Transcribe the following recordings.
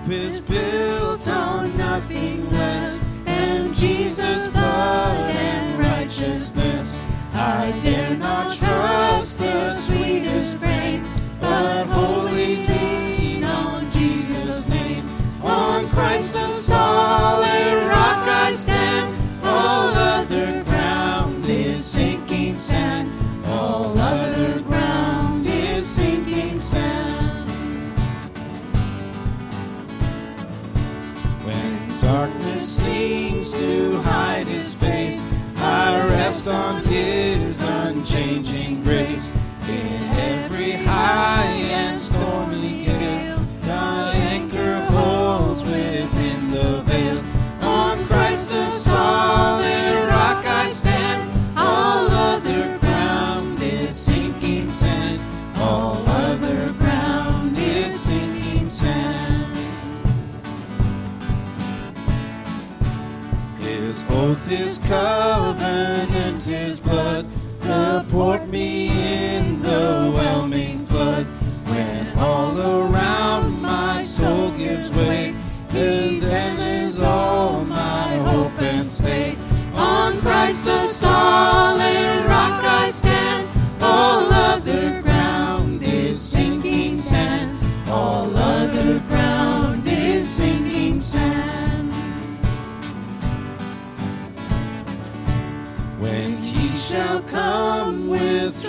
hope is built on nothing less. covenant is blood. Support me in the whelming flood when all around my soul gives way.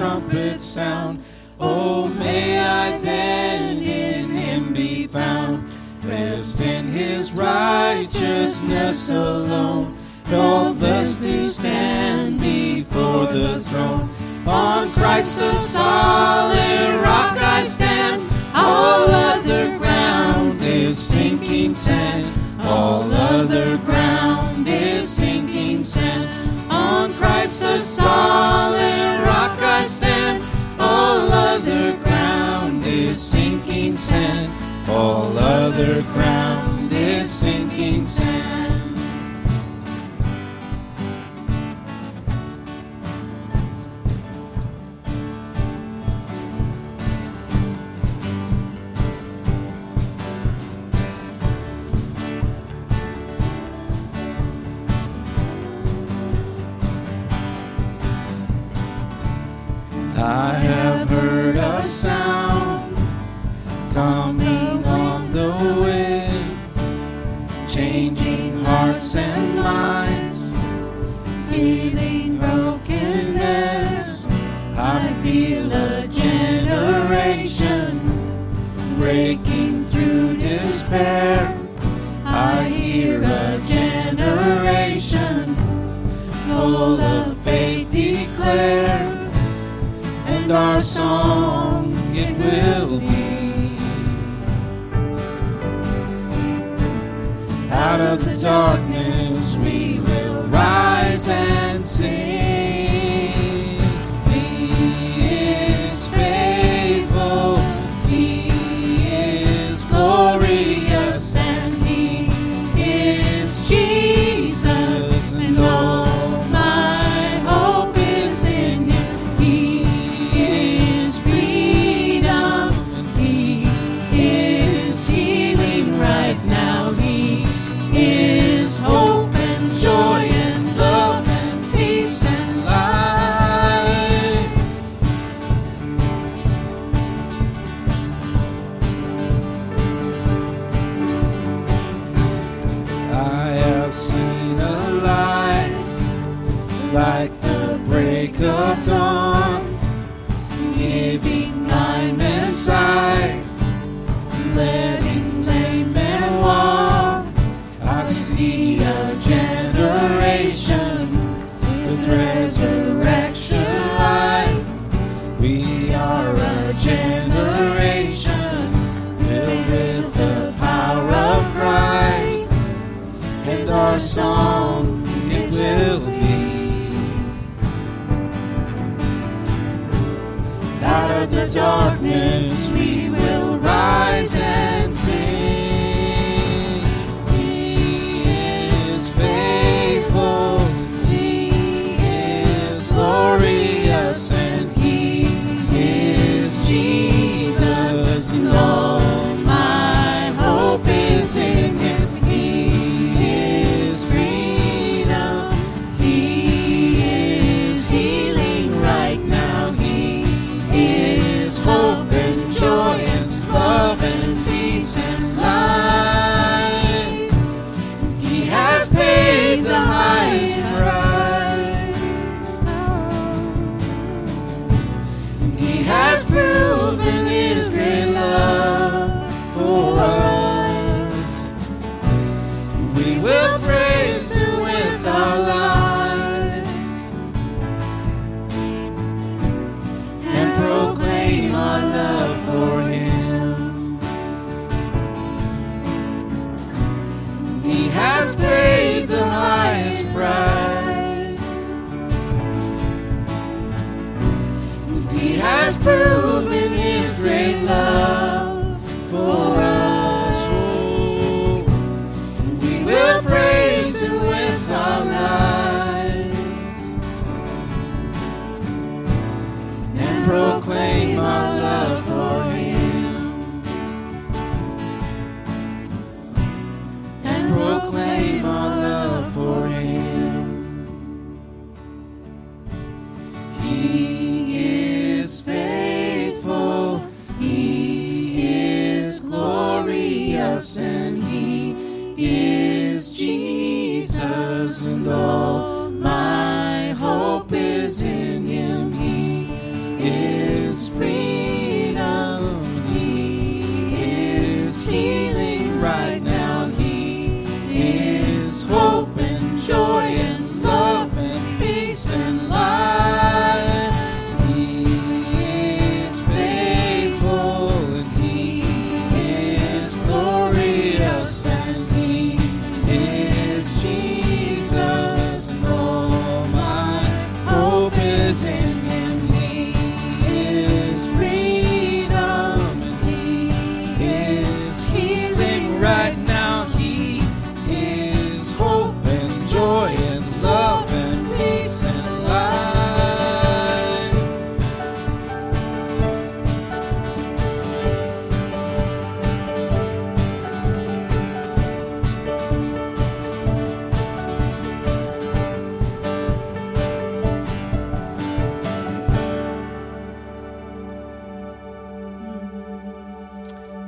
trumpet sound. Oh, may I then in him be found, blessed in his righteousness alone, though thus to stand before the throne. On Christ the solid rock I stand, all other ground is sinking sand, all other ground is sinking sand. On Christ the solid sand, all other ground. the darkness we will rise and sing. darkness we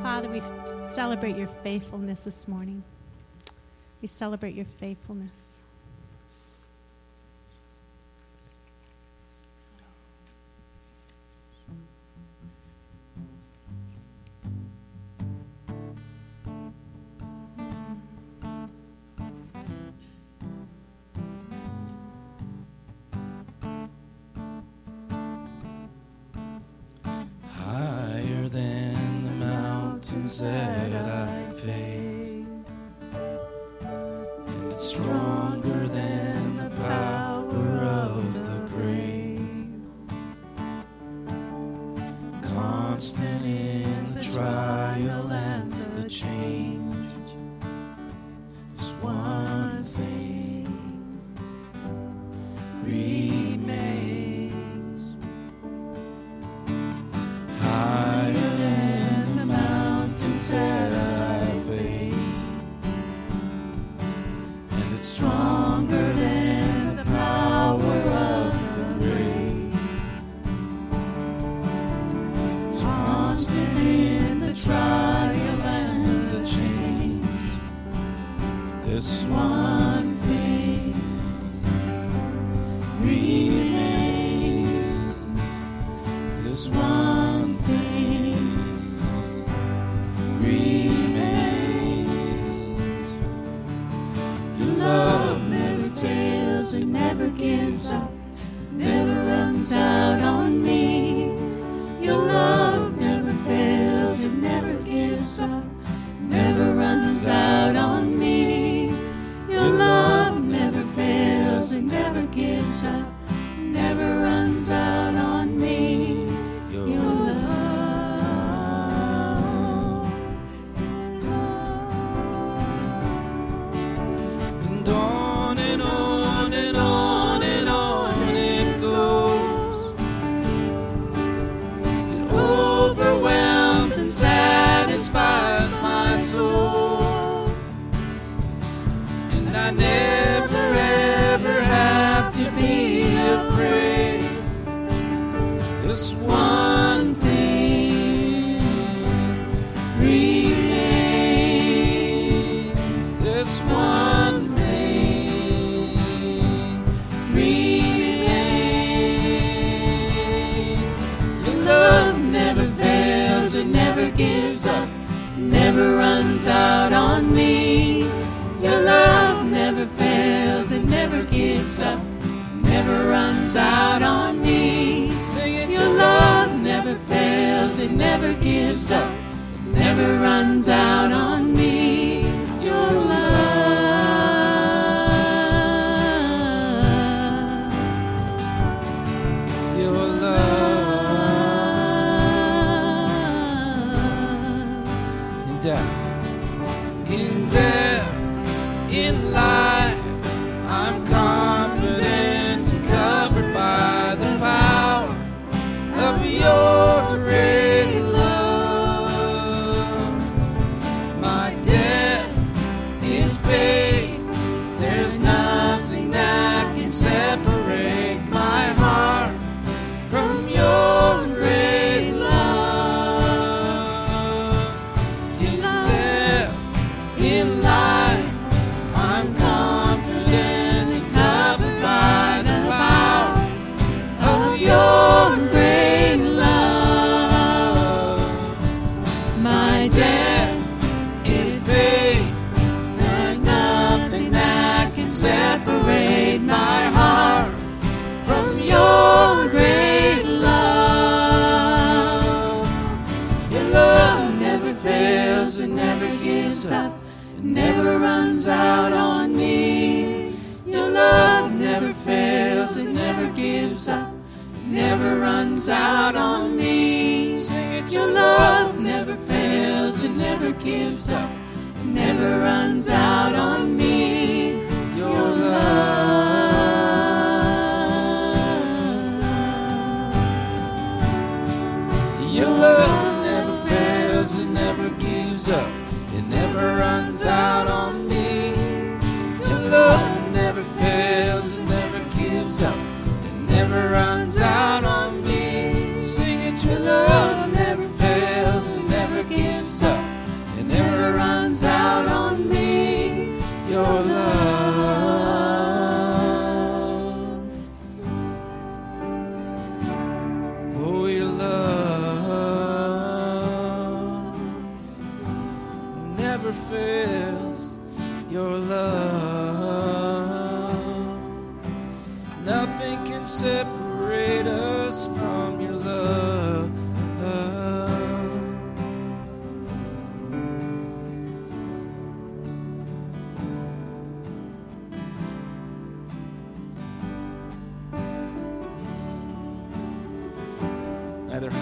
Father, we celebrate your faithfulness this morning. We celebrate your faithfulness. strong. never runs out on me. Your love never fails, it never gives up, never runs out on me. Your love never fails, it never gives up, never runs out on me. death, in death, in life, I'm calm. Never runs out on me. Sing it, your love never fails, it never gives up, it never runs out on me. Your love. Your love never fails, it never gives up, it never runs out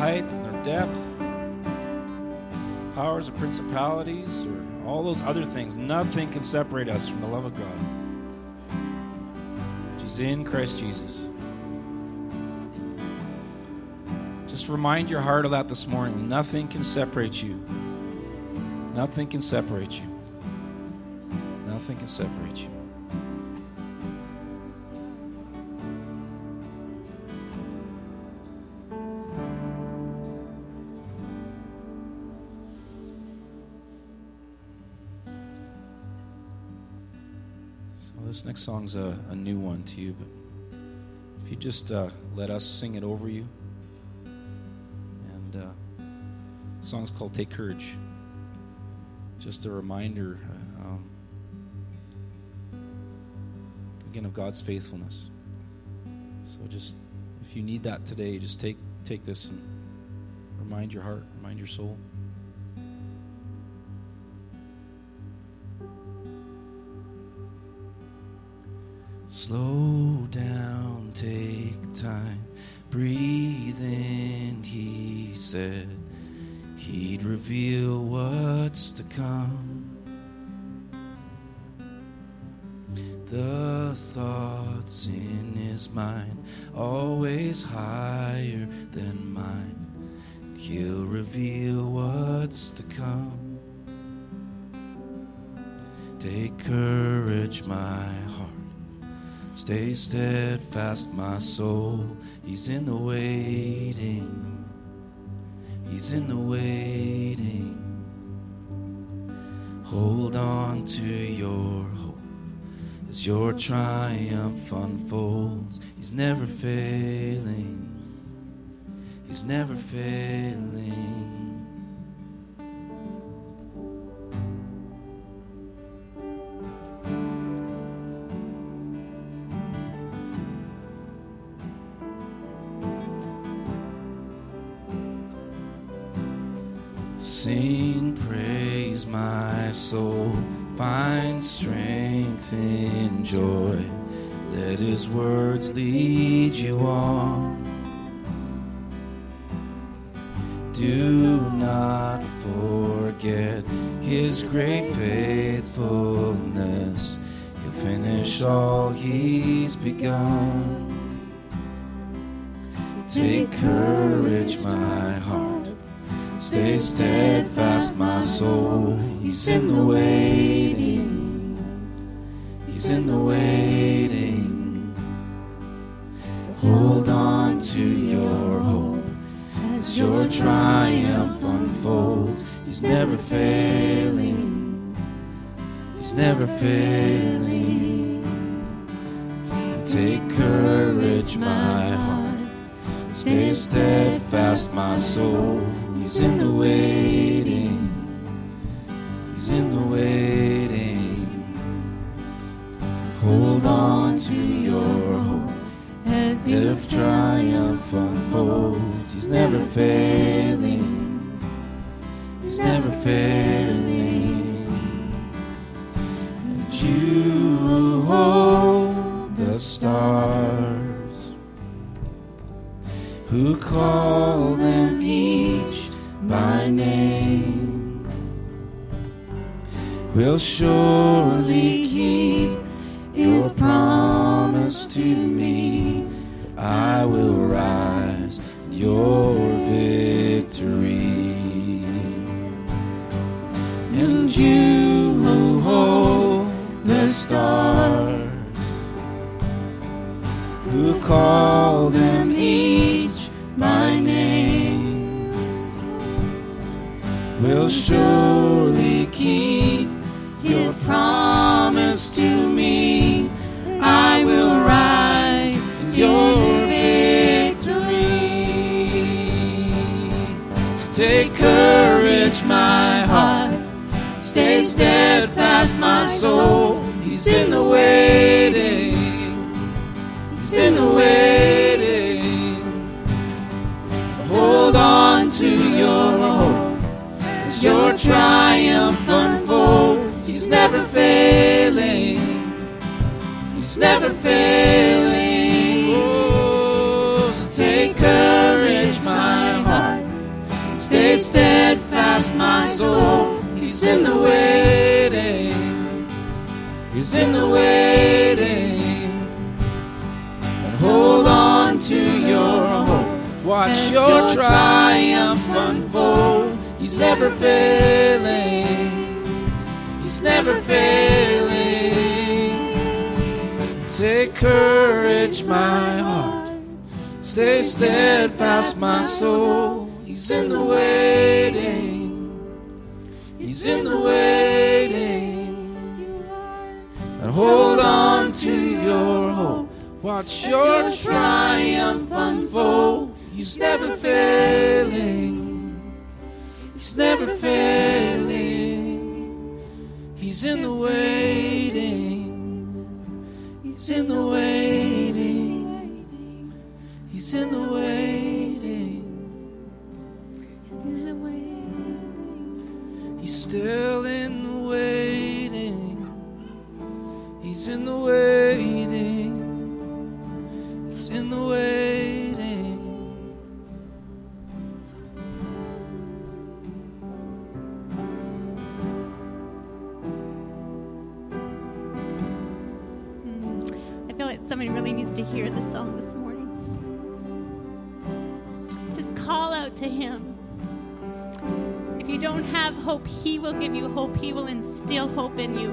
Neither height nor depths, powers or principalities or all those other things, nothing can separate us from the love of God. Which is in Christ Jesus. Just remind your heart of that this morning. Nothing can separate you. Nothing can separate you. Nothing can separate you. Song's a, a new one to you, but if you just uh, let us sing it over you. And uh, the song's called "Take Courage." Just a reminder, uh, um, again, of God's faithfulness. So just if you need that today, just take take this and remind your heart, remind your soul. Slow down, take time, breathe in, he said. He'd reveal what's to come. The thoughts in his mind, always higher than mine. He'll reveal what's to come. Take courage, my heart. Stay steadfast, my soul. He's in the waiting. He's in the waiting. Hold on to your hope as your triumph unfolds. He's never failing. He's never failing. Begun. Take courage, my heart. Stay steadfast, my soul. He's in the waiting. He's in the waiting. Hold on to your hope as your triumph unfolds. He's never failing. He's never failing. Take courage, my heart. Stay steadfast, my soul. He's in the waiting. He's in the waiting. Hold on to your hope As if triumph unfolds. He's never failing. He's never failing. And you hold stars who call them each by name will surely keep your promise to me. I will rise your victory. And you who hold the stars who call them each by name will surely keep his promise to me. I will rise your victory. So take courage, my heart. Stay steadfast, my soul. He's in the waiting. Never failing. He's never failing. Oh, so take courage, my heart. Stay steadfast, my soul. He's in the waiting. He's in the waiting. And hold on to your hope. Watch your your triumph unfold. He's never failing. Never failing. Take courage, my heart. Stay steadfast, my soul. He's in the waiting. He's in the waiting. And hold on to your hope. Watch your triumph unfold. He's never failing. He's never failing. He's in the waiting. He's in the waiting. He's in the waiting. He's still in the waiting. He's in the waiting. He's in the waiting. Somebody really needs to hear this song this morning. Just call out to Him. If you don't have hope, He will give you hope. He will instill hope in you.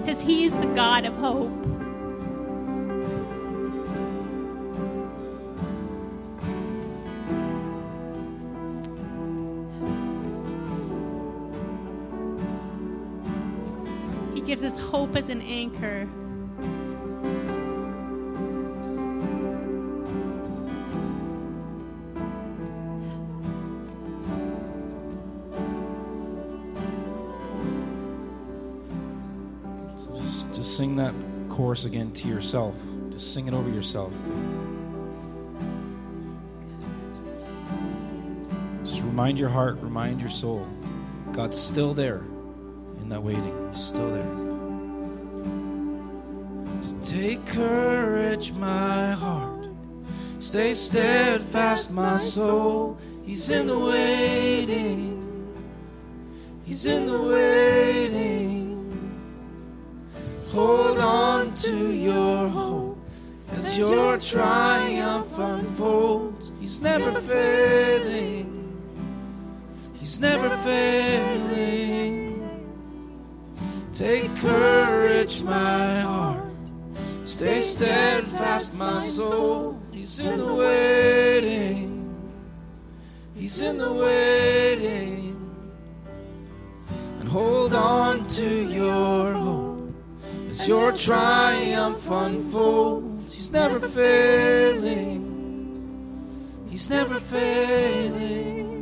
Because He is the God of hope. Gives us hope as an anchor. Just, sing that chorus again to yourself. Just sing it over yourself. Just remind your heart, remind your soul. God's still there in that waiting. He's still there. Take courage, my heart. Stay steadfast, my soul. He's in the waiting. He's in the waiting. Hold on to your hope as your triumph unfolds. He's never failing. He's never failing. Take courage, my heart. Stay steadfast, my soul. He's in the waiting. He's in the waiting. And hold on to your hope as your triumph unfolds. He's never failing. He's never failing.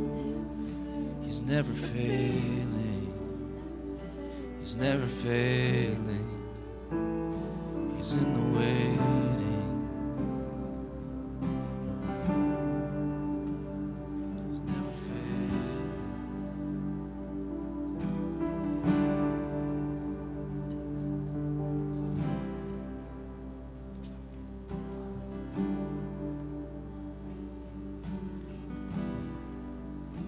He's never failing. He's never failing. He's in the waiting. He's never.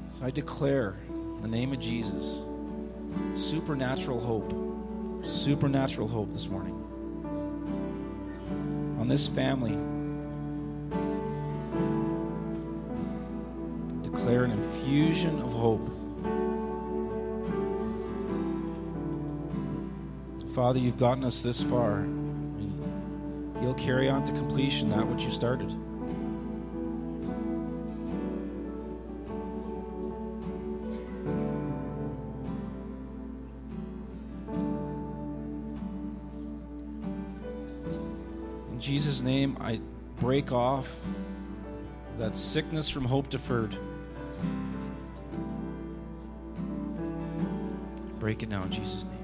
So I declare in the name of Jesus supernatural hope, supernatural hope this morning this family. Declare an infusion of hope. Father, you've gotten us this far. You'll carry on to completion that which you started. Jesus' name, I break off that sickness from hope deferred. Break it now in Jesus' name.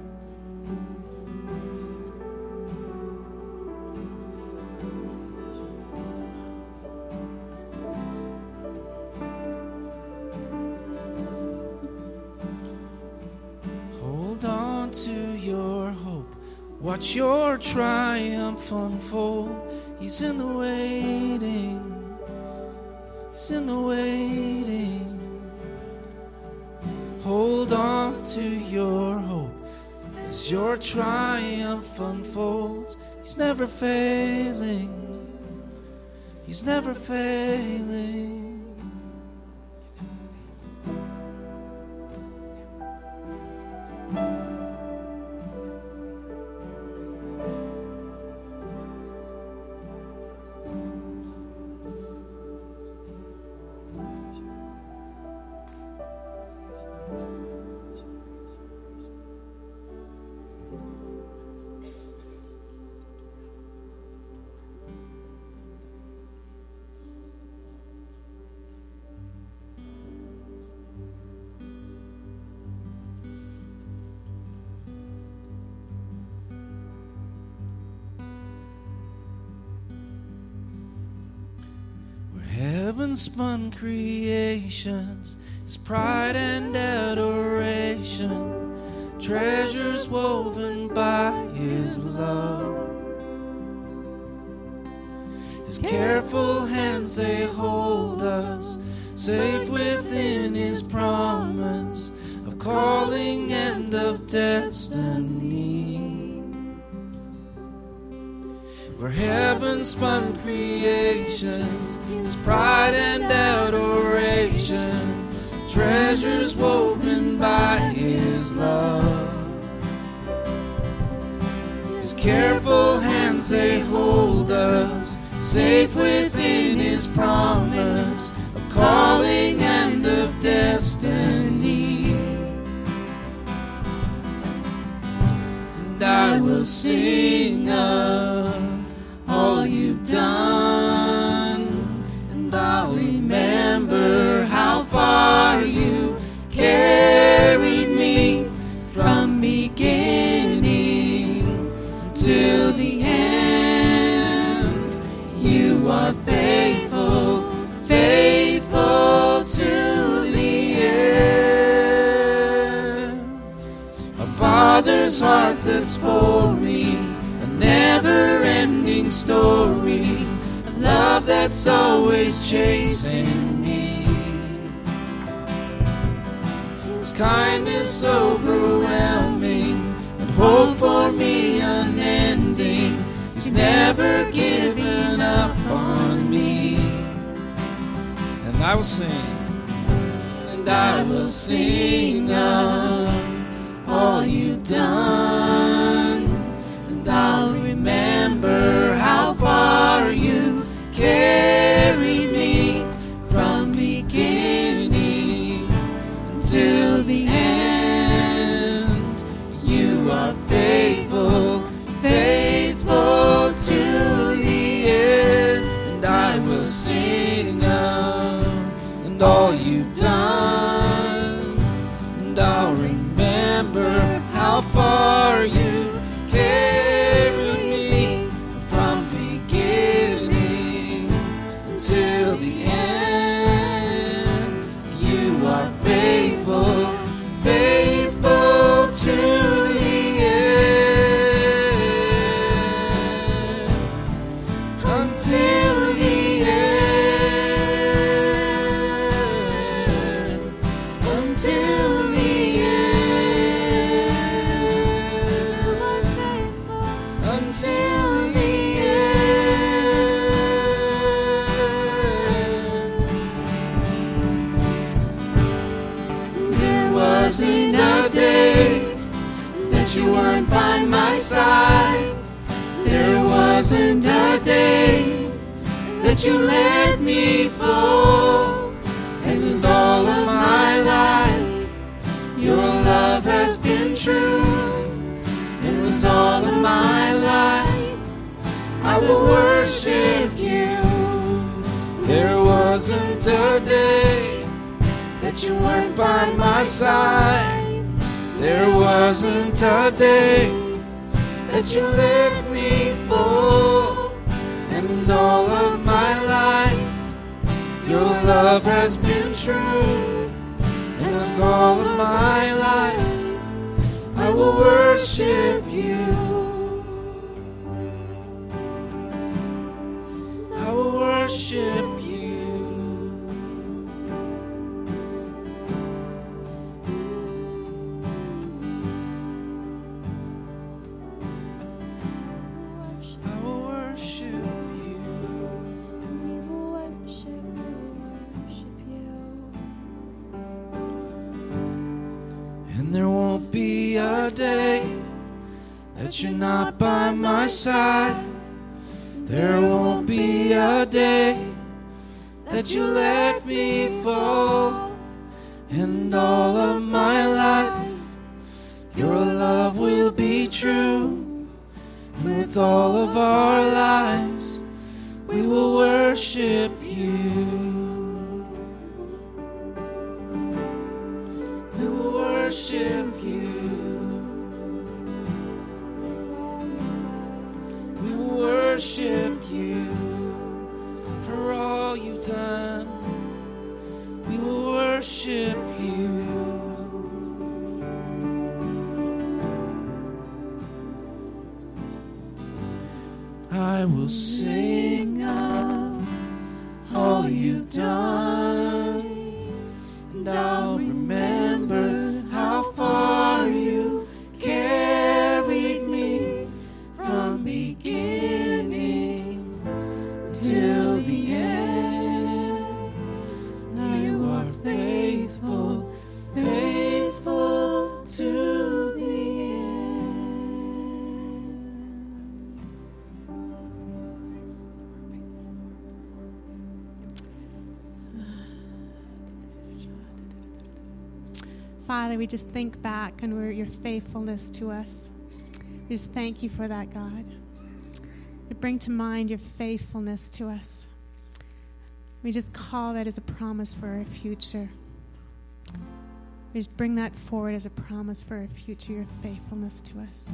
Hold on to your hope. Watch your triumph unfold. He's in the waiting. He's in the waiting. Hold on to your hope as your triumph unfolds. He's never failing. He's never failing. Heaven spun creations, His pride and adoration, treasures woven by His love. His careful hands they hold us, safe within His promise of calling and of destiny where heaven spun creations, His pride and adoration, treasures woven by His love. His careful hands they hold us, safe within His promise of calling and of destiny. And I will sing of all you've done, story, a love that's always chasing me. His kindness overwhelming, and hope for me unending. He's never given up on me. And I will sing, and I will sing of all you've done, and I'll wasn't a day that you weren't by my side. There wasn't a day that you let me fall. And in all of my life, your love has been true. And with all of my life, I will worship you. There wasn't a day you weren't by my side. There wasn't a day that you let me fall. And all of my life, your love has been true. And with all of my life, I will worship you. I will worship day that you're not by my side. There won't be a day that you let me fall. And all of my life, your love will be true. And with all of our lives, we will worship you've done, just think back on your faithfulness to us. We just thank you for that, God. We bring to mind your faithfulness to us. We just call that as a promise for our future. We just bring that forward as a promise for our future, your faithfulness to us.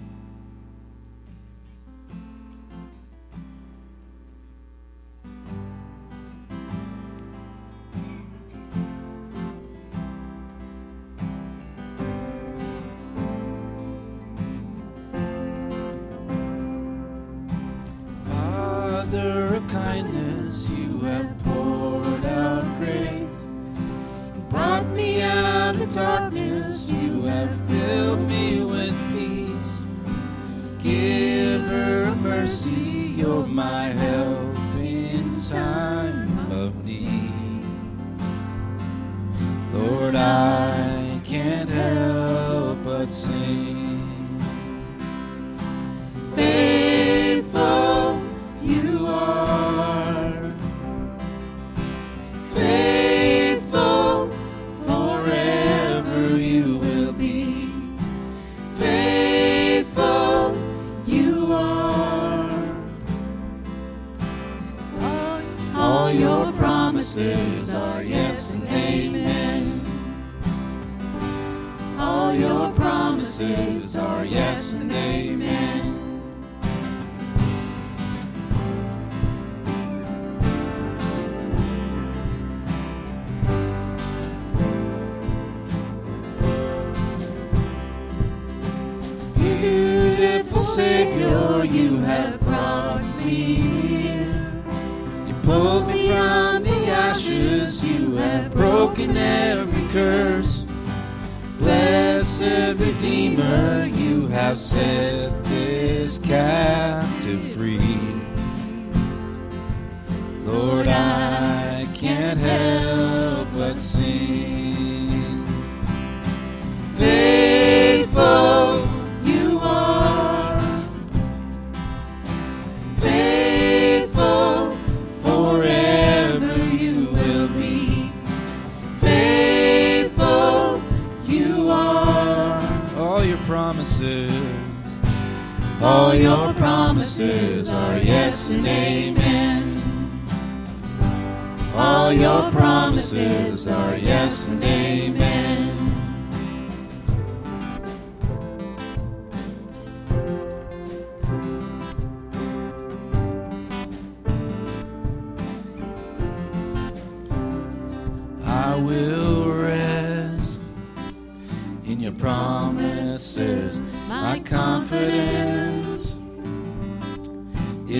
Beautiful Savior, you have brought me near. You pulled me from the ashes, you have broken every curse. Blessed Redeemer, you have set this captive free. Lord, I can't help but sing. Faithful and amen. All your promises are yes and amen.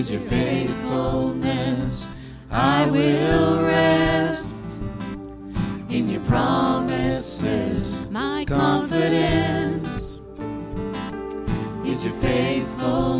Is your faithfulness. I will rest in your promises. My confidence is your faithfulness.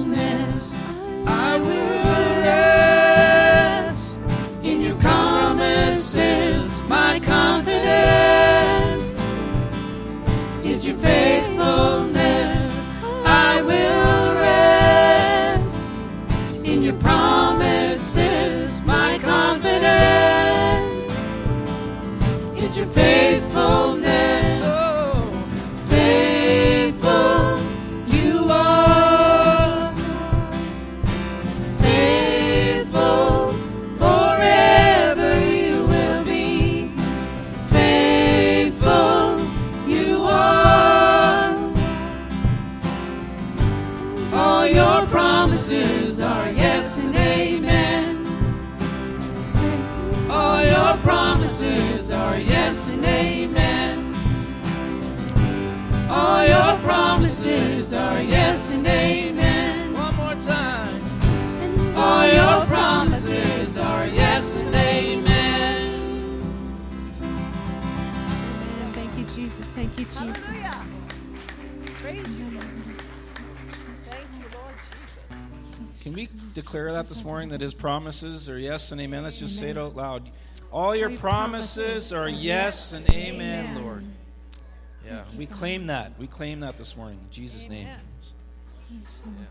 That this morning that his promises are yes and amen? Let's just say it out loud. All your your promises promises are yes and amen, amen. Lord. Yeah, we claim that. We claim that this morning in Jesus' name. Amen.